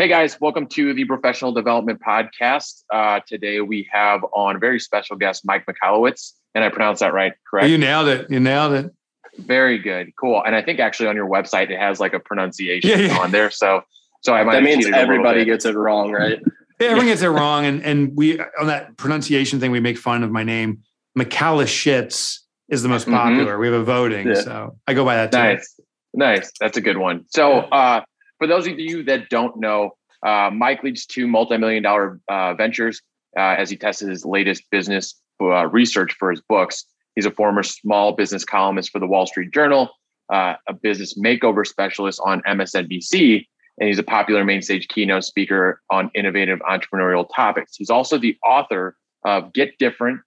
Hey guys, welcome to the Professional Development Podcast. Uh, today we have on a very special guest, Mike Michalowicz, and I pronounced that right, correct? You nailed it. You nailed it. Very good, cool. And I think actually on your website it has like a pronunciation yeah, yeah. on there, so so I might. That means everybody gets it wrong, right? Yeah, everyone gets it wrong, and and we on that pronunciation thing we make fun of my name. Michalowicz is the most mm-hmm. popular. Mm-hmm. We have a voting, yeah. so I go by that. Too. Nice, nice. That's a good one. So. uh for those of you that don't know, uh, Mike leads two multi-million dollar uh, ventures uh, as he tests his latest business uh, research for his books. He's a former small business columnist for the Wall Street Journal, uh, a business makeover specialist on MSNBC, and he's a popular main stage keynote speaker on innovative entrepreneurial topics. He's also the author of Get Different,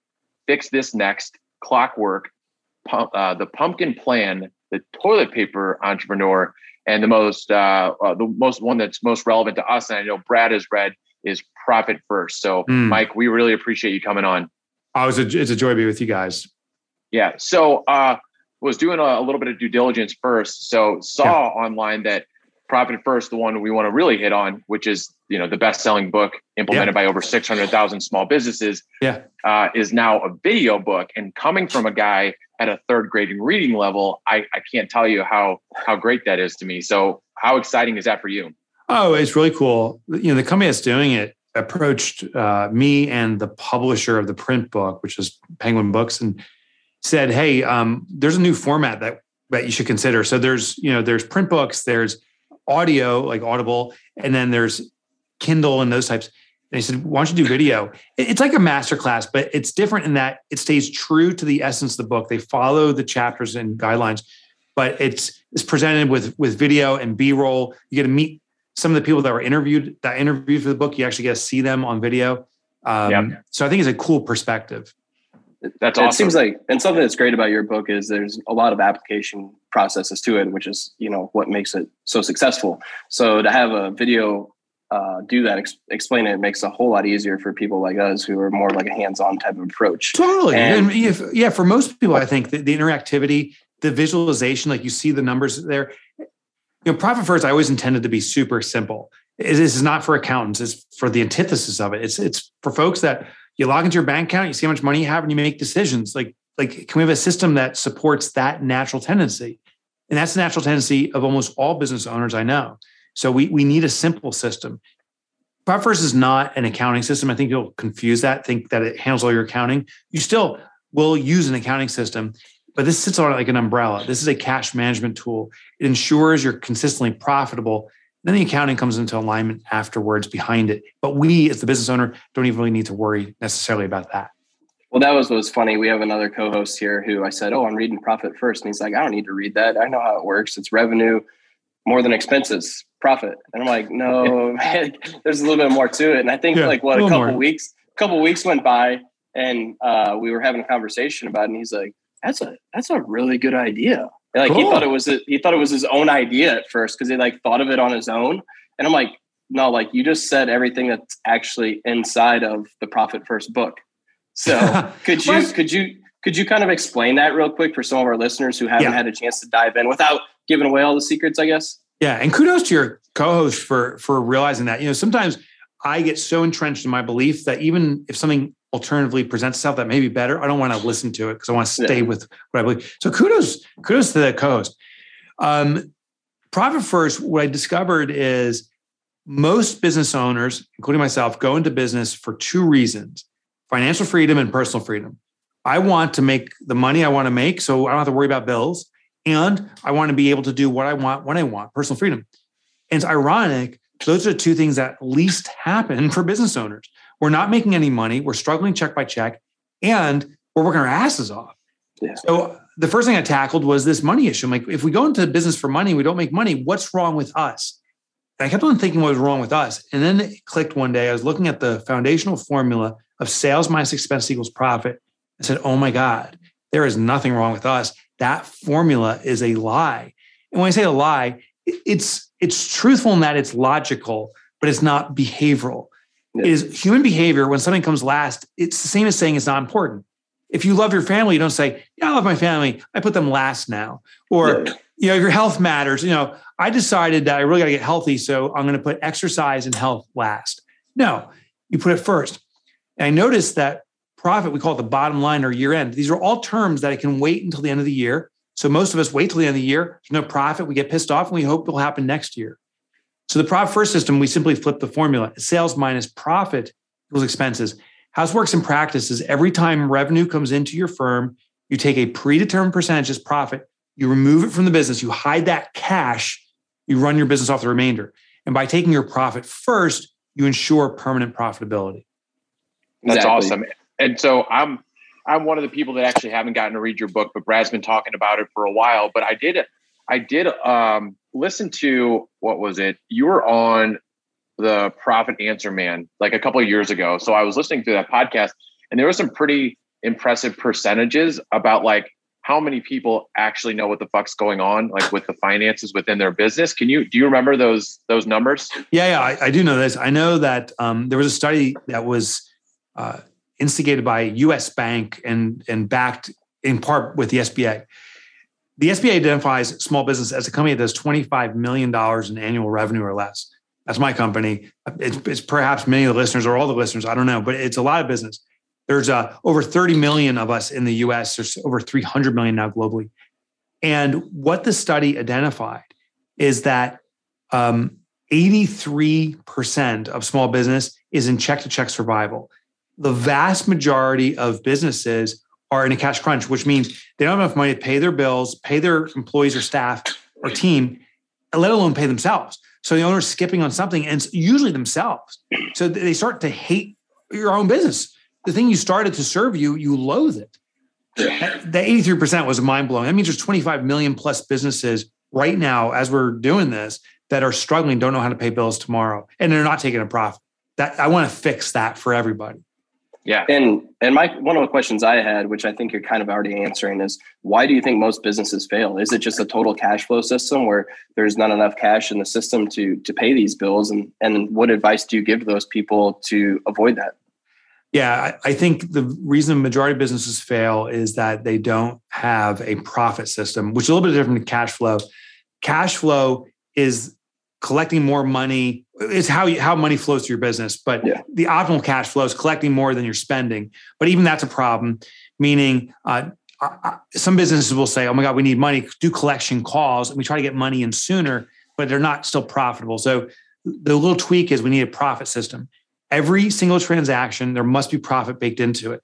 Fix This Next, Clockwork, Pump, uh, The Pumpkin Plan, The Toilet Paper Entrepreneur, and the most uh, uh, the most one that's most relevant to us, and I know Brad has read, is Profit First. So, mm. Mike, we really appreciate you coming on. Oh, it's a, it's a joy to be with you guys. Yeah. So, uh, was doing a, a little bit of due diligence first. So, saw yeah. online that Profit First, the one we want to really hit on, which is you know the best selling book implemented yeah. by over six hundred thousand small businesses, yeah, uh, is now a video book. And coming from a guy at a third grade reading level, I, I can't tell you how how great that is to me. So how exciting is that for you? Oh, it's really cool. You know, the company that's doing it approached uh, me and the publisher of the print book, which is Penguin Books, and said, "Hey, um, there's a new format that that you should consider. So there's you know there's print books, there's audio like Audible, and then there's Kindle and those types. And he said, why don't you do video? It's like a master class, but it's different in that it stays true to the essence of the book. They follow the chapters and guidelines, but it's it's presented with with video and B-roll. You get to meet some of the people that were interviewed that interviewed for the book. You actually get to see them on video. Um, yep. So I think it's a cool perspective. That's awesome. It seems like, and something that's great about your book is there's a lot of application processes to it, which is you know what makes it so successful. So to have a video uh, do that, ex- explain it, makes a whole lot easier for people like us who are more like a hands-on type of approach. Totally. And, and if, yeah, for most people, I think the, the interactivity, the visualization, like you see the numbers there. You know, profit first, I always intended to be super simple. This is not for accountants. It's for the antithesis of it. It's it's for folks that you log into your bank account, you see how much money you have, and you make decisions. Like like, can we have a system that supports that natural tendency? And that's the natural tendency of almost all business owners I know. So we, we need a simple system. Profit is not an accounting system. I think you'll confuse that, think that it handles all your accounting. You still will use an accounting system, but this sits on like an umbrella. This is a cash management tool. It ensures you're consistently profitable. Then the accounting comes into alignment afterwards behind it. But we, as the business owner, don't even really need to worry necessarily about that. Well, that was what was funny. We have another co-host here who I said, "Oh, I'm reading Profit First. and he's like, "I don't need to read that. I know how it works. It's revenue more than expenses profit and i'm like no man, there's a little bit more to it and i think yeah, like what a, a couple more. weeks a couple weeks went by and uh, we were having a conversation about it and he's like that's a that's a really good idea and like cool. he thought it was a, he thought it was his own idea at first because he like thought of it on his own and i'm like no like you just said everything that's actually inside of the profit first book so could you could you could you kind of explain that real quick for some of our listeners who haven't yeah. had a chance to dive in without giving away all the secrets, I guess? Yeah, and kudos to your co-host for for realizing that. You know, sometimes I get so entrenched in my belief that even if something alternatively presents itself that may be better, I don't want to listen to it because I want to stay yeah. with what I believe. So kudos, kudos to the co-host. Um, profit first, what I discovered is most business owners, including myself, go into business for two reasons: financial freedom and personal freedom. I want to make the money I want to make, so I don't have to worry about bills. And I want to be able to do what I want when I want, personal freedom. And it's ironic, those are the two things that least happen for business owners. We're not making any money, we're struggling check by check, and we're working our asses off. Yeah. So the first thing I tackled was this money issue. I'm like, if we go into business for money, we don't make money, what's wrong with us? And I kept on thinking what was wrong with us. And then it clicked one day. I was looking at the foundational formula of sales minus expense equals profit. I said, oh my God, there is nothing wrong with us. That formula is a lie. And when I say a lie, it's it's truthful in that it's logical, but it's not behavioral. Yeah. Is human behavior when something comes last, it's the same as saying it's not important. If you love your family, you don't say, Yeah, I love my family. I put them last now. Or yeah. you know, your health matters. You know, I decided that I really got to get healthy, so I'm going to put exercise and health last. No, you put it first. And I noticed that profit, we call it the bottom line or year end. These are all terms that I can wait until the end of the year. So most of us wait till the end of the year. There's no profit. We get pissed off and we hope it'll happen next year. So the profit first system, we simply flip the formula. Sales minus profit equals expenses. How this works in practice is every time revenue comes into your firm, you take a predetermined percentage as profit, you remove it from the business, you hide that cash, you run your business off the remainder. And by taking your profit first, you ensure permanent profitability. That's exactly. awesome. And so I'm I'm one of the people that actually haven't gotten to read your book, but Brad's been talking about it for a while. But I did I did um, listen to what was it? You were on the Profit Answer Man like a couple of years ago. So I was listening to that podcast, and there were some pretty impressive percentages about like how many people actually know what the fuck's going on, like with the finances within their business. Can you do you remember those those numbers? Yeah, yeah, I, I do know this. I know that um, there was a study that was uh, instigated by U.S. Bank and and backed in part with the SBA. The SBA identifies small business as a company that does $25 million in annual revenue or less. That's my company. It's, it's, perhaps many of the listeners or all the listeners. I don't know, but it's a lot of business. There's uh, over 30 million of us in the US. There's over 300 million now globally. And what the study identified is that um, 83% of small business is in check to check survival. The vast majority of businesses are in a cash crunch, which means they don't have enough money to pay their bills, pay their employees or staff or team, let alone pay themselves. So the owner's skipping on something, and it's usually themselves. So they start to hate your own business. The thing you started to serve you, you loathe it. The 83% was mind blowing. That means there's 25 million plus businesses right now, as we're doing this, that are struggling, don't know how to pay bills tomorrow, and they're not taking a profit. That I want to fix that for everybody. Yeah. And and my one of the questions I had, which I think you're kind of already answering, is why do you think most businesses fail? Is it just a total cash flow system where there's not enough cash in the system to to pay these bills? And and what advice do you give those people to avoid that? Yeah, I, I think the reason majority of businesses fail is that they don't have a profit system, which is a little bit different than cash flow. Cash flow is collecting more money is how you, how money flows through your business. But yeah. the optimal cash flow is collecting more than you're spending. But even that's a problem. Meaning, uh, some businesses will say, "Oh my God, we need money." Do collection calls, and we try to get money in sooner, but they're not still profitable. So the little tweak is we need a profit system. Every single transaction, there must be profit baked into it.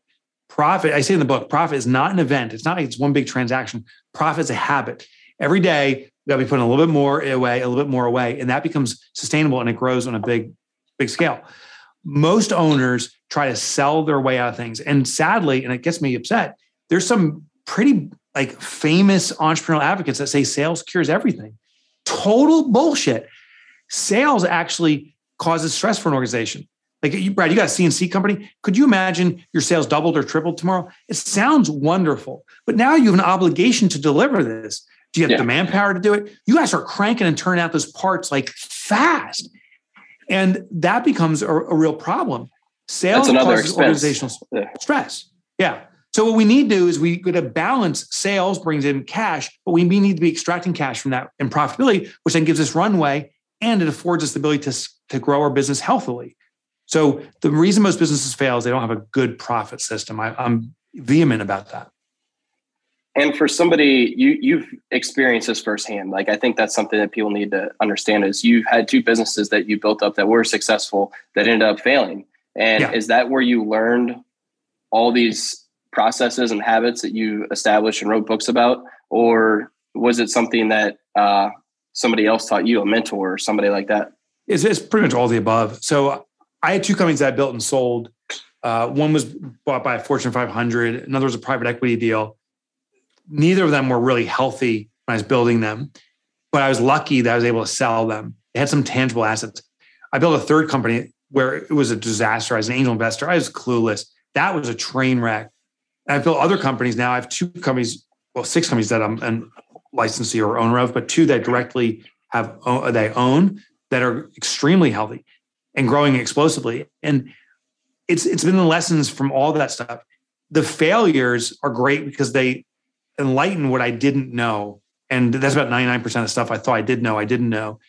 Profit, I say in the book, profit is not an event. It's not like it's one big transaction. Profit is a habit. Every day, got to be putting a little bit more away, a little bit more away, and that becomes sustainable and it grows on a big, big scale. Most owners try to sell their way out of things, and sadly, and it gets me upset. There's some pretty like famous entrepreneurial advocates that say sales cures everything. Total bullshit. Sales actually causes stress for an organization. Like you, Brad, you got a CNC company. Could you imagine your sales doubled or tripled tomorrow? It sounds wonderful, but now you have an obligation to deliver this. Do you have yeah. the manpower to do it? You guys are cranking and turning out those parts like fast. And that becomes a, a real problem. Sales causes expense. organizational yeah. stress. Yeah. So what we need to do is we got to balance sales brings in cash, but we need to be extracting cash from that and profitability, which then gives us runway and it affords us the ability to, to grow our business healthily. So the reason most businesses fail is they don't have a good profit system. I, I'm vehement about that and for somebody you you've experienced this firsthand. Like i think that's something that people need to understand is you've had two businesses that you built up that were successful that ended up failing. And yeah. is that where you learned all these processes and habits that you established and wrote books about? Or was it something that uh, somebody else taught you a mentor or somebody like that? It's, it's pretty much all the above. So i had two companies that i built and sold. Uh, one was bought by a fortune 500 another was a private equity deal neither of them were really healthy when I was building them, but I was lucky that I was able to sell them. They had some tangible assets. I built a third company where it was a disaster. I was an angel investor. I was clueless. That was a train wreck. And I've built other companies now. I have two companies, well, six companies that I'm a licensee or owner of, but two that directly have uh, they own that are extremely healthy and growing explosively. And it's it's been the lessons from all that stuff. The failures are great because they enlighten what I didn't know And that's about 99% of stuff I thought I did know, I didn't know.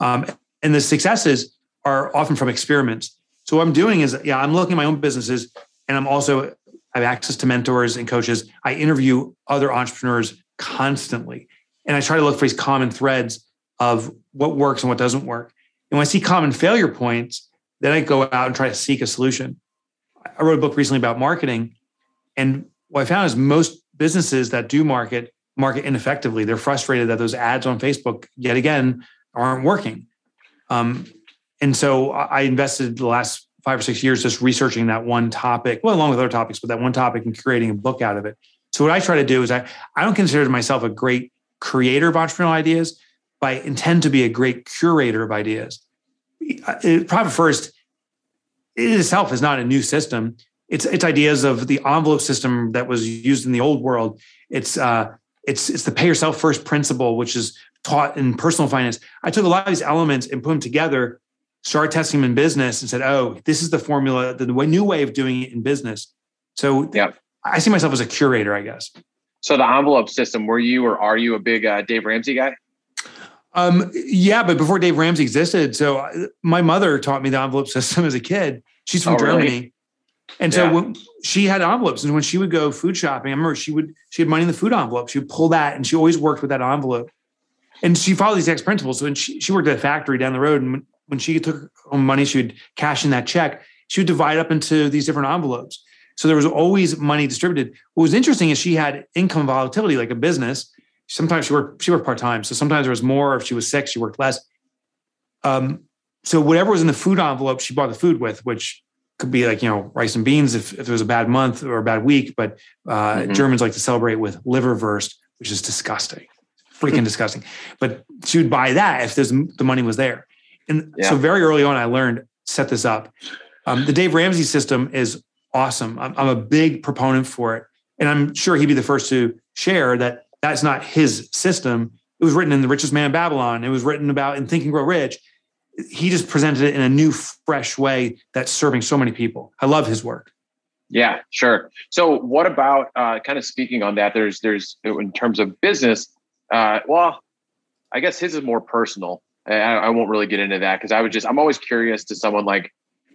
Um, and the successes are often from experiments. So what I'm doing is, yeah, I'm looking at my own businesses and I'm also, I have access to mentors and coaches. I interview other entrepreneurs constantly. And I try to look for these common threads of what works and what doesn't work. And when I see common failure points, then I go out and try to seek a solution. I wrote a book recently about marketing. And what I found is most businesses that do market market ineffectively. They're frustrated that those ads on Facebook yet again aren't working. Um, and so I invested the last five or six years just researching that one topic, well, along with other topics, but that one topic and creating a book out of it. So what I try to do is I, I don't consider myself a great creator of entrepreneurial ideas, but I intend to be a great curator of ideas. Profit First it itself is not a new system. It's it's ideas of the envelope system that was used in the old world. It's uh, it's it's the pay yourself first principle, which is taught in personal finance. I took a lot of these elements and put them together, started testing them in business, and said, "Oh, this is the formula, the new way of doing it in business." So, yeah, I see myself as a curator, I guess. So, the envelope system. Were you or are you a big uh, Dave Ramsey guy? Um, yeah, but before Dave Ramsey existed, so uh, my mother taught me the envelope system as a kid. She's from oh, Germany. Really? And so yeah. when she had envelopes, and when she would go food shopping, I remember she would she had money in the food envelope. She would pull that, and she always worked with that envelope. And she followed these X principles. So when she, she worked at a factory down the road, and when, when she took home money, she would cash in that check. She would divide up into these different envelopes. So there was always money distributed. What was interesting is she had income volatility, like a business. Sometimes she worked she worked part time, so sometimes there was more. If she was sick, she worked less. Um, so whatever was in the food envelope, she bought the food with, which could be like you know rice and beans if, if it was a bad month or a bad week. But uh, mm-hmm. Germans like to celebrate with liverwurst, which is disgusting, freaking disgusting. But she would buy that if there's the money was there. And yeah. so very early on, I learned set this up. Um, the Dave Ramsey system is awesome. I'm, I'm a big proponent for it, and I'm sure he'd be the first to share that that's not his system. It was written in The Richest Man in Babylon. It was written about in Think and Grow Rich he just presented it in a new, fresh way that's serving so many people. I love his work. Yeah, sure. So, what about uh, kind of speaking on that? There's, there's in terms of business. Uh, well, I guess his is more personal. I, I won't really get into that because I would just, I'm always curious to someone like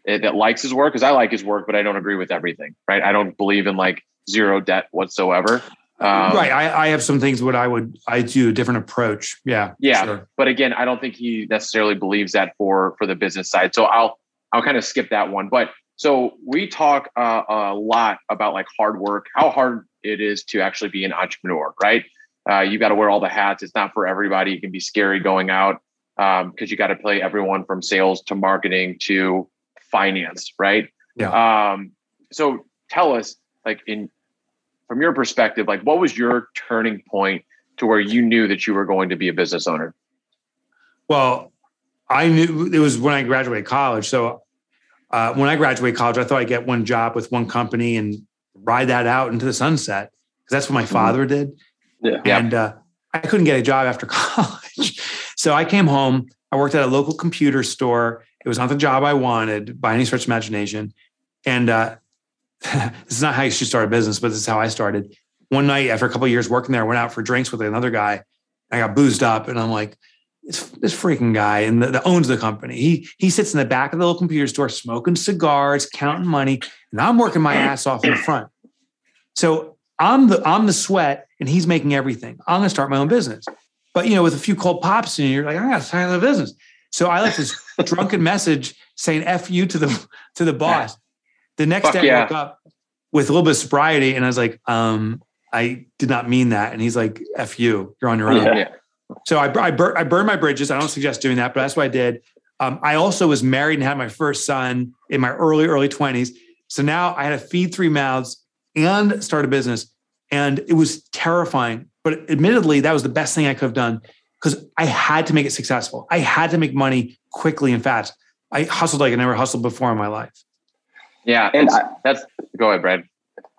eh, that likes his work because I like his work, but I don't agree with everything. Right? I don't believe in like zero debt whatsoever. Um, right. I, I, have some things what I would I do a different approach. Yeah. Yeah. Sure. But again, I don't think he necessarily believes that for for the business side. So I'll I'll kind of skip that one. But so we talk uh, a lot about like hard work, how hard it is to actually be an entrepreneur, right? Uh, you got to wear all the hats. It's not for everybody. It can be scary going out because um, you got to play everyone from sales to marketing to finance, right? Yeah. Um, so tell us, like in from your perspective, like what was your turning point to where you knew that you were going to be a business owner? Well, I knew it was when I graduated college. So uh, when I graduated college, I thought I'd get one job with one company and ride that out into the sunset because that's what my mm-hmm. father did. Yeah. And uh, I couldn't get a job after college. so I came home. I worked at a local computer store. It was not the job I wanted by any stretch of imagination. And uh, this is not how you should start a business, but this is how I started. One night after a couple years working there, I went out for drinks with another guy. I got boozed up, and I'm like, this, this freaking guy and that owns the company. He he sits in the back of the little computer store smoking cigars, counting money, and I'm working my ass off in the front. So I'm the I'm the sweat, and he's making everything. I'm gonna start my own business. But you know, with a few cold pops in you, you're like, I gotta start the business. So I left this drunken message saying "f you" to the to the boss. The next Fuck day yeah. I woke up with a little bit of sobriety and I was like, um, I did not mean that. And he's like, F you, you're on your own. Yeah. So I, I, bur- I burned my bridges. I don't suggest doing that, but that's what I did. Um, I also was married and had my first son in my early, early 20s. So now I had to feed three mouths and start a business. And it was terrifying. But admittedly, that was the best thing I could have done because I had to make it successful. I had to make money quickly and fast. I hustled like I never hustled before in my life. Yeah, and I, that's go ahead, Brad.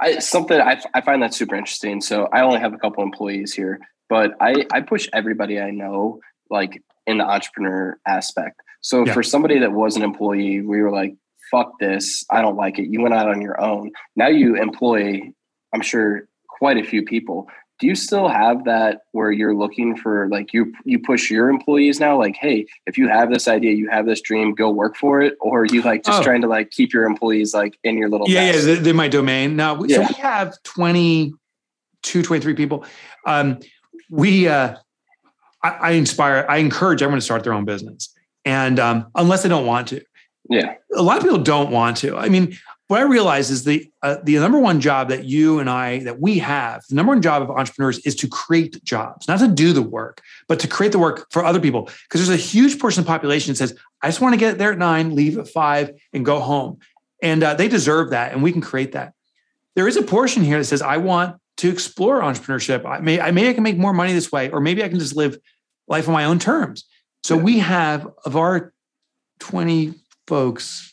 I, something I, I find that super interesting. So I only have a couple employees here, but I, I push everybody I know like in the entrepreneur aspect. So yeah. for somebody that was an employee, we were like, fuck this, I don't like it. You went out on your own. Now you employ, I'm sure, quite a few people. Do you still have that where you're looking for like you you push your employees now like hey if you have this idea you have this dream go work for it or you like just oh. trying to like keep your employees like in your little yeah yeah they're my domain. Now yeah. so we have 22 23 people. Um we uh I, I inspire i encourage everyone to start their own business. And um unless they don't want to. Yeah. A lot of people don't want to. I mean what I realize is the uh, the number one job that you and I that we have, the number one job of entrepreneurs is to create jobs, not to do the work, but to create the work for other people. Because there's a huge portion of the population that says, "I just want to get there at nine, leave at five, and go home," and uh, they deserve that, and we can create that. There is a portion here that says, "I want to explore entrepreneurship. I may, I maybe I can make more money this way, or maybe I can just live life on my own terms." So yeah. we have of our twenty folks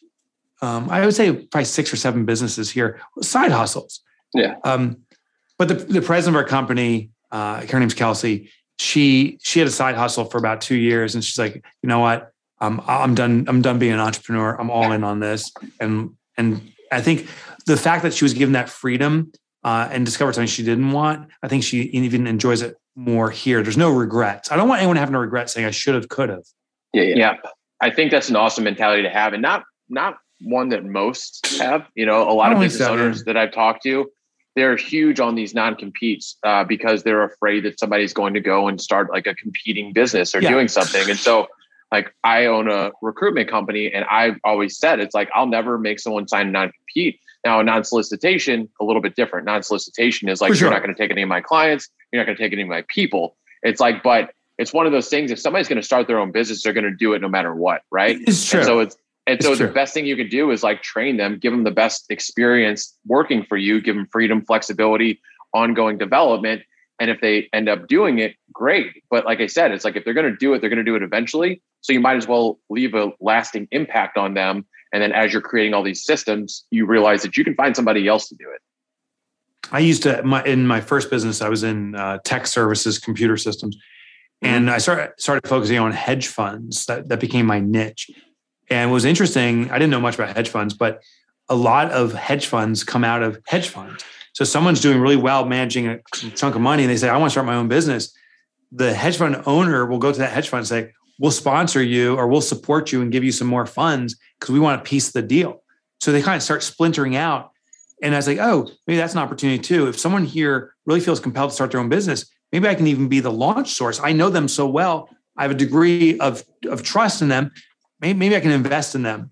um, I would say probably six or seven businesses here, side hustles. Yeah. Um, but the, the president of our company, uh, her name's Kelsey. She she had a side hustle for about two years, and she's like, you know what? Um, I'm done. I'm done being an entrepreneur. I'm all in on this. And and I think the fact that she was given that freedom uh, and discovered something she didn't want, I think she even enjoys it more here. There's no regrets. I don't want anyone having a regret saying I should have, could have. Yeah, yeah, yeah. I think that's an awesome mentality to have, and not not one that most have. You know, a lot of business owners that I've talked to, they're huge on these non-competes uh, because they're afraid that somebody's going to go and start like a competing business or yeah. doing something. And so, like, I own a recruitment company, and I've always said it's like I'll never make someone sign a non-compete. Now, a non-solicitation, a little bit different. Non-solicitation is like sure. you're not going to take any of my clients, you're not going to take any of my people. It's like, but it's one of those things. If somebody's going to start their own business, they're going to do it no matter what, right? It's true. And so it's and so the best thing you can do is like train them, give them the best experience working for you, give them freedom, flexibility, ongoing development. And if they end up doing it, great. But like I said, it's like if they're going to do it, they're going to do it eventually. So you might as well leave a lasting impact on them. And then as you're creating all these systems, you realize that you can find somebody else to do it. I used to my in my first business, I was in uh, tech services, computer systems, and mm-hmm. I started started focusing on hedge funds. That that became my niche. And what was interesting, I didn't know much about hedge funds, but a lot of hedge funds come out of hedge funds. So someone's doing really well managing a chunk of money and they say, I want to start my own business. The hedge fund owner will go to that hedge fund and say, We'll sponsor you or we'll support you and give you some more funds because we want a piece the deal. So they kind of start splintering out. And I was like, oh, maybe that's an opportunity too. If someone here really feels compelled to start their own business, maybe I can even be the launch source. I know them so well. I have a degree of, of trust in them maybe, maybe I can invest in them.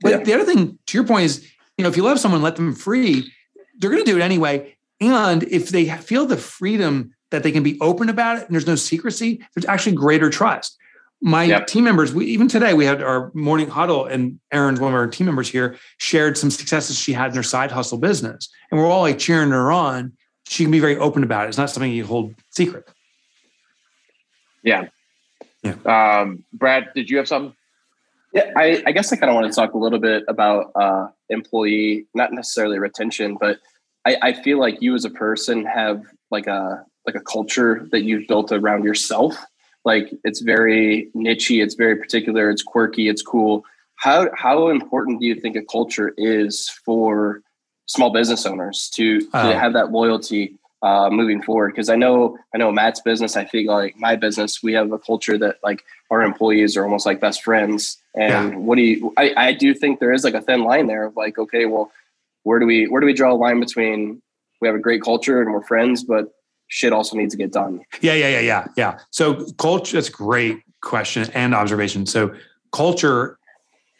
But yeah. the other thing, to your point, is you know if you love someone, let them free. They're going to do it anyway. And if they feel the freedom that they can be open about it and there's no secrecy, there's actually greater trust. My yep. team members, we, even today, we had our morning huddle, and Erin's one of our team members here shared some successes she had in her side hustle business, and we're all like cheering her on. She can be very open about it. It's not something you hold secret. Yeah. Yeah. Um, Brad, did you have something? Yeah, I, I guess I kind of want to talk a little bit about uh, employee, not necessarily retention, but I, I feel like you as a person have like a like a culture that you've built around yourself. Like it's very nichey, it's very particular, it's quirky, it's cool. How how important do you think a culture is for small business owners to, to uh, have that loyalty uh, moving forward. Because i know i know matt's business i think like my business we have a culture that like our employees are almost like best friends. And yeah. what do you I, I do think there is like a thin line there of like okay well where do we where do we draw a line between we have a great culture and we're friends but shit also needs to get done? Yeah yeah yeah yeah yeah. So culture that's great question and observation. So culture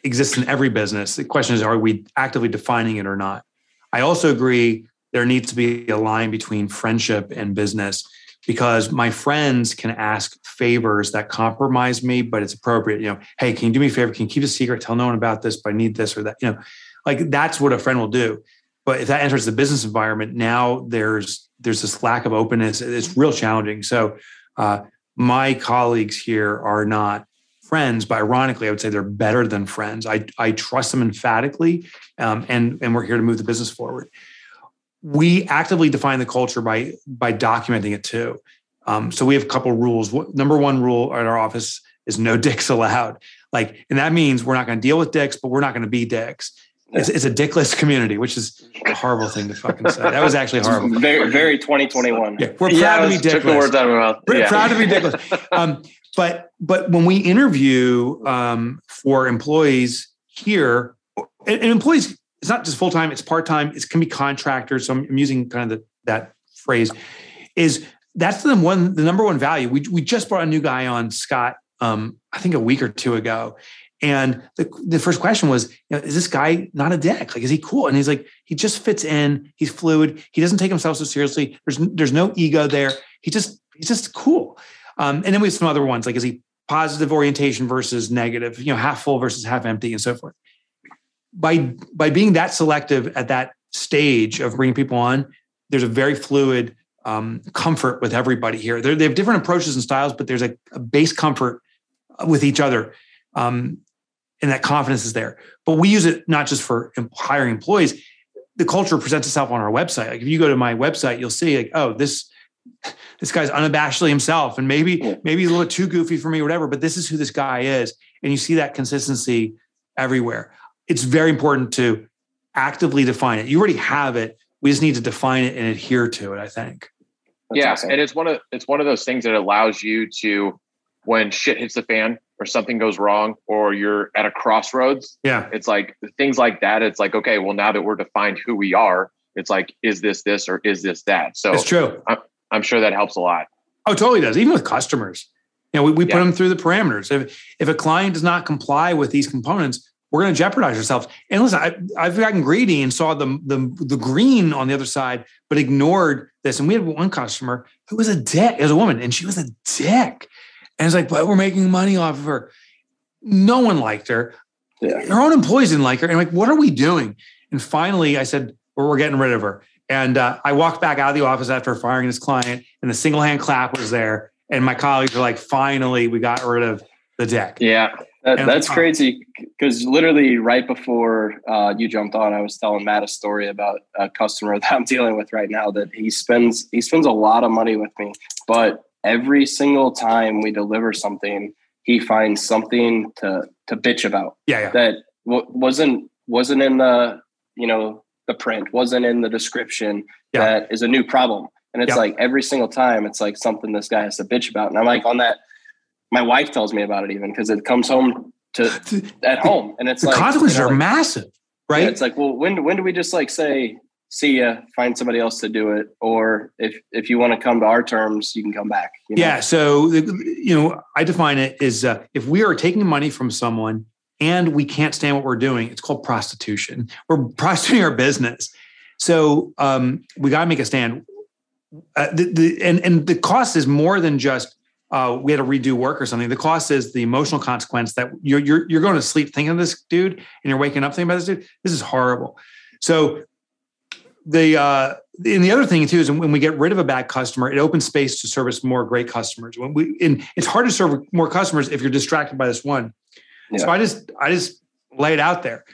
exists in every business. The question is are we actively defining it or not? I also agree there needs to be a line between friendship and business because my friends can ask favors that compromise me, but it's appropriate. You know, hey, can you do me a favor? Can you keep a secret? Tell no one about this, but I need this or that. You know, like that's what a friend will do. But if that enters the business environment, now there's there's this lack of openness. It's real challenging. So uh, my colleagues here are not friends, but ironically, I would say they're better than friends. I I trust them emphatically, um, and and we're here to move the business forward we actively define the culture by by documenting it too. Um, so we have a couple rules. Number one rule at our office is no dicks allowed. Like, and that means we're not going to deal with dicks, but we're not going to be dicks. it's, it's a dickless community, which is a horrible thing to fucking say. That was actually horrible. Very, very 2021. Yeah, we're proud Yeah, to be was- took the dickless. words out of my mouth. We're Yeah. proud to be dickless. Um, but but when we interview um, for employees here, and, and employees, it's not just full time; it's part time. It can be contractors. So I'm, using kind of the, that phrase. Is that's the one the number one value? We we just brought a new guy on, Scott. Um, I think a week or two ago. And the, the first question was, you know, is this guy not a dick? Like, is he cool? And he's like, he just fits in. He's fluid. He doesn't take himself so seriously. There's there's no ego there. He just he's just cool. Um, and then we have some other ones like, is he positive orientation versus negative? You know, half full versus half empty, and so forth. By by being that selective at that stage of bringing people on, there's a very fluid um, comfort with everybody here. They're, they have different approaches and styles, but there's a, a base comfort with each other. Um, and that confidence is there. But we use it not just for hiring employees. The culture presents itself on our website. Like if you go to my website, you'll see like, oh, this this guy's unabashedly himself, and maybe maybe he's a little too goofy for me, or whatever. But this is who this guy is, and you see that consistency everywhere. It's very important to actively define it. You already have it. We just need to define it and adhere to it. I think. That's yeah, awesome. and it's one of it's one of those things that allows you to, when shit hits the fan or something goes wrong or you're at a crossroads, Yeah. it's like things like that. It's like okay, well now that we're defined who we are, it's like is this this or is this that? So It's true. I'm sure that helps a lot. Oh, totally does. Even with customers, you know, we, we put them through the parameters. If if a client does not comply with these components, we're going to jeopardize ourselves. And listen, I, I've gotten greedy and saw the, the the green on the other side, but ignored this. And we had one customer who was a dick. It was a woman, and she was a dick. And it's like, but we're making money off of her. No one liked her. Yeah. Her own employees didn't like her. And I'm like, what are we doing? And finally, I said, well, we're getting rid of her. And uh, I walked back out of the office after firing this client, and the single hand clap was there. And my colleagues were like, finally, we got rid of the deck. Yeah, That, that's crazy because literally right before uh, you jumped on, I was telling Matt a story about a customer that I'm dealing with right now. That he spends he spends a lot of money with me, but every single time we deliver something, he finds something to to bitch about Yeah, yeah. that w- wasn't wasn't in the you know the print, wasn't in the description. Yeah. That is a new problem, and it's Yeah. like every single time, it's like something this guy has to bitch about, and I'm like on that. My wife tells me about it even because it comes home to at home, and it's the like consequences you know, are like- massive, yeah, right? it's like, well, when when do we just like say, see ya, find somebody else to do it, or if if you want to come to our terms, you can come back. you know? Yeah. So, you know, I define it as uh, if we are taking money from someone and we can't stand what we're doing, it's called prostitution. We're prostituting our business. So um, we got to make a stand. Uh, the, the, and, and the cost is more than just uh, we had to redo work or something. The cost is the emotional consequence that you're, you're, you're going to sleep thinking of this dude and you're waking up thinking about this dude. This is horrible. So the uh, and the other thing too is when we get rid of a bad customer, it opens space to service more great customers. When we and it's hard to serve more customers if you're distracted by this one. So I just I just lay it out there.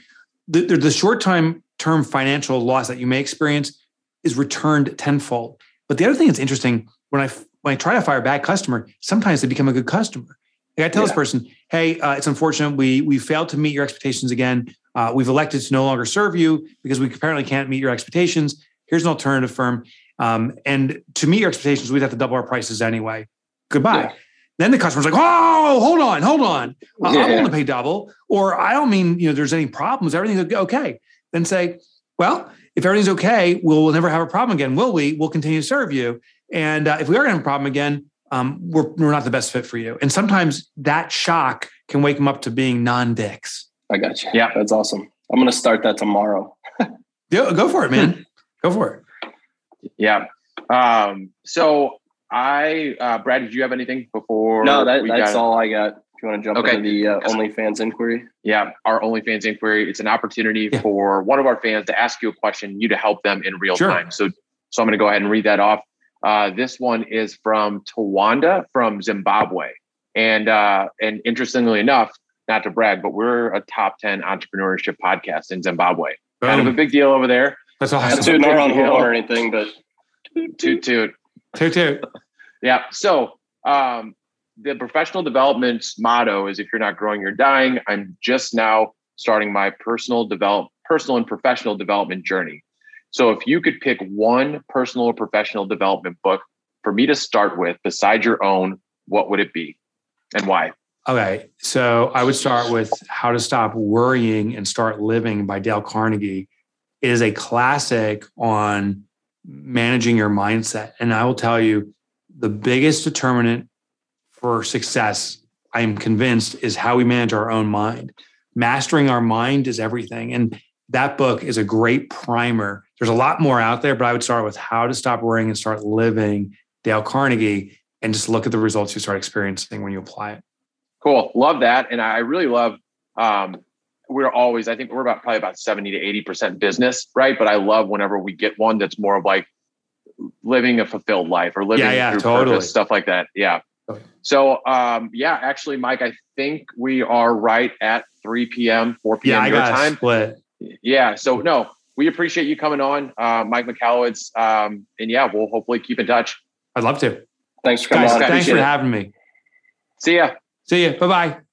The, the, the short time term financial loss that you may experience is returned tenfold. But the other thing that's interesting when I when I try to fire a bad customer, sometimes they become a good customer. Like I tell this person, "Hey, uh, it's unfortunate we we failed to meet your expectations again. Uh, we've elected to no longer serve you because we apparently can't meet your expectations. Here's an alternative firm, um, and to meet your expectations, we'd have to double our prices anyway. Goodbye." Yeah. Then the customer's like, "Oh, hold on, hold on. Uh, I'm willing to pay double, or I don't mean you know there's any problems. Everything's okay." Then say, "Well, if everything's okay, we'll, we'll never have a problem again, will we? We'll continue to serve you. And uh, if we are going to have a problem again, um, we're, we're not the best fit for you. And sometimes that shock can wake them up to being non-dicks. I got you. Yeah. that's awesome. I'm gonna start that tomorrow. Go, go for it, man. go for it. yeah. Um, so I, uh, Brad, did you have anything before? no, that, we that's got- all I got. If you want to jump Okay. into the uh, OnlyFans inquiry, Yeah, our OnlyFans inquiry. It's an opportunity Yeah. for one of our fans to ask you a question, you to help them in real Sure. time. So, so I'm going to go ahead and read that off. Uh, this one is from Tawanda from Zimbabwe, and uh, and interestingly enough, not to brag, but we're a top ten entrepreneurship podcast in Zimbabwe. Kind of a big deal over there. That's not awesome. tooting our own horn or anything, but Toot toot. Toot toot. Yeah. So um, the professional development motto is if you're not growing, you're dying. I'm just now starting my personal develop personal and professional development journey. So if you could pick one personal or professional development book for me to start with besides your own, what would it be and why? Okay. So I would start with How to Stop Worrying and Start Living by Dale Carnegie. It is a classic on managing your mindset. And I will tell you the biggest determinant for success, I am convinced, is how we manage our own mind. Mastering our mind is everything. And that book is a great primer. There's a lot more out there, but I would start with How to Stop Worrying and Start Living, Dale Carnegie, and just look at the results you start experiencing when you apply it. Cool. Love that. And I really love, um, we're always, I think we're about probably about 70 to 80% business, right? But I love whenever we get one that's more of like living a fulfilled life or living yeah, yeah, through totally. purpose, stuff like that. Yeah. So, um, yeah, actually, Mike, I think we are right at 3 p.m., 4 p.m. Yeah, I your got time. split. Yeah. So, no, we appreciate you coming on, uh, Mike Michalowicz. Um, and yeah, we'll hopefully keep in touch. I'd love to. Thanks for coming Guys, on. thanks Appreciate for it. having me. See ya. See ya. Bye bye.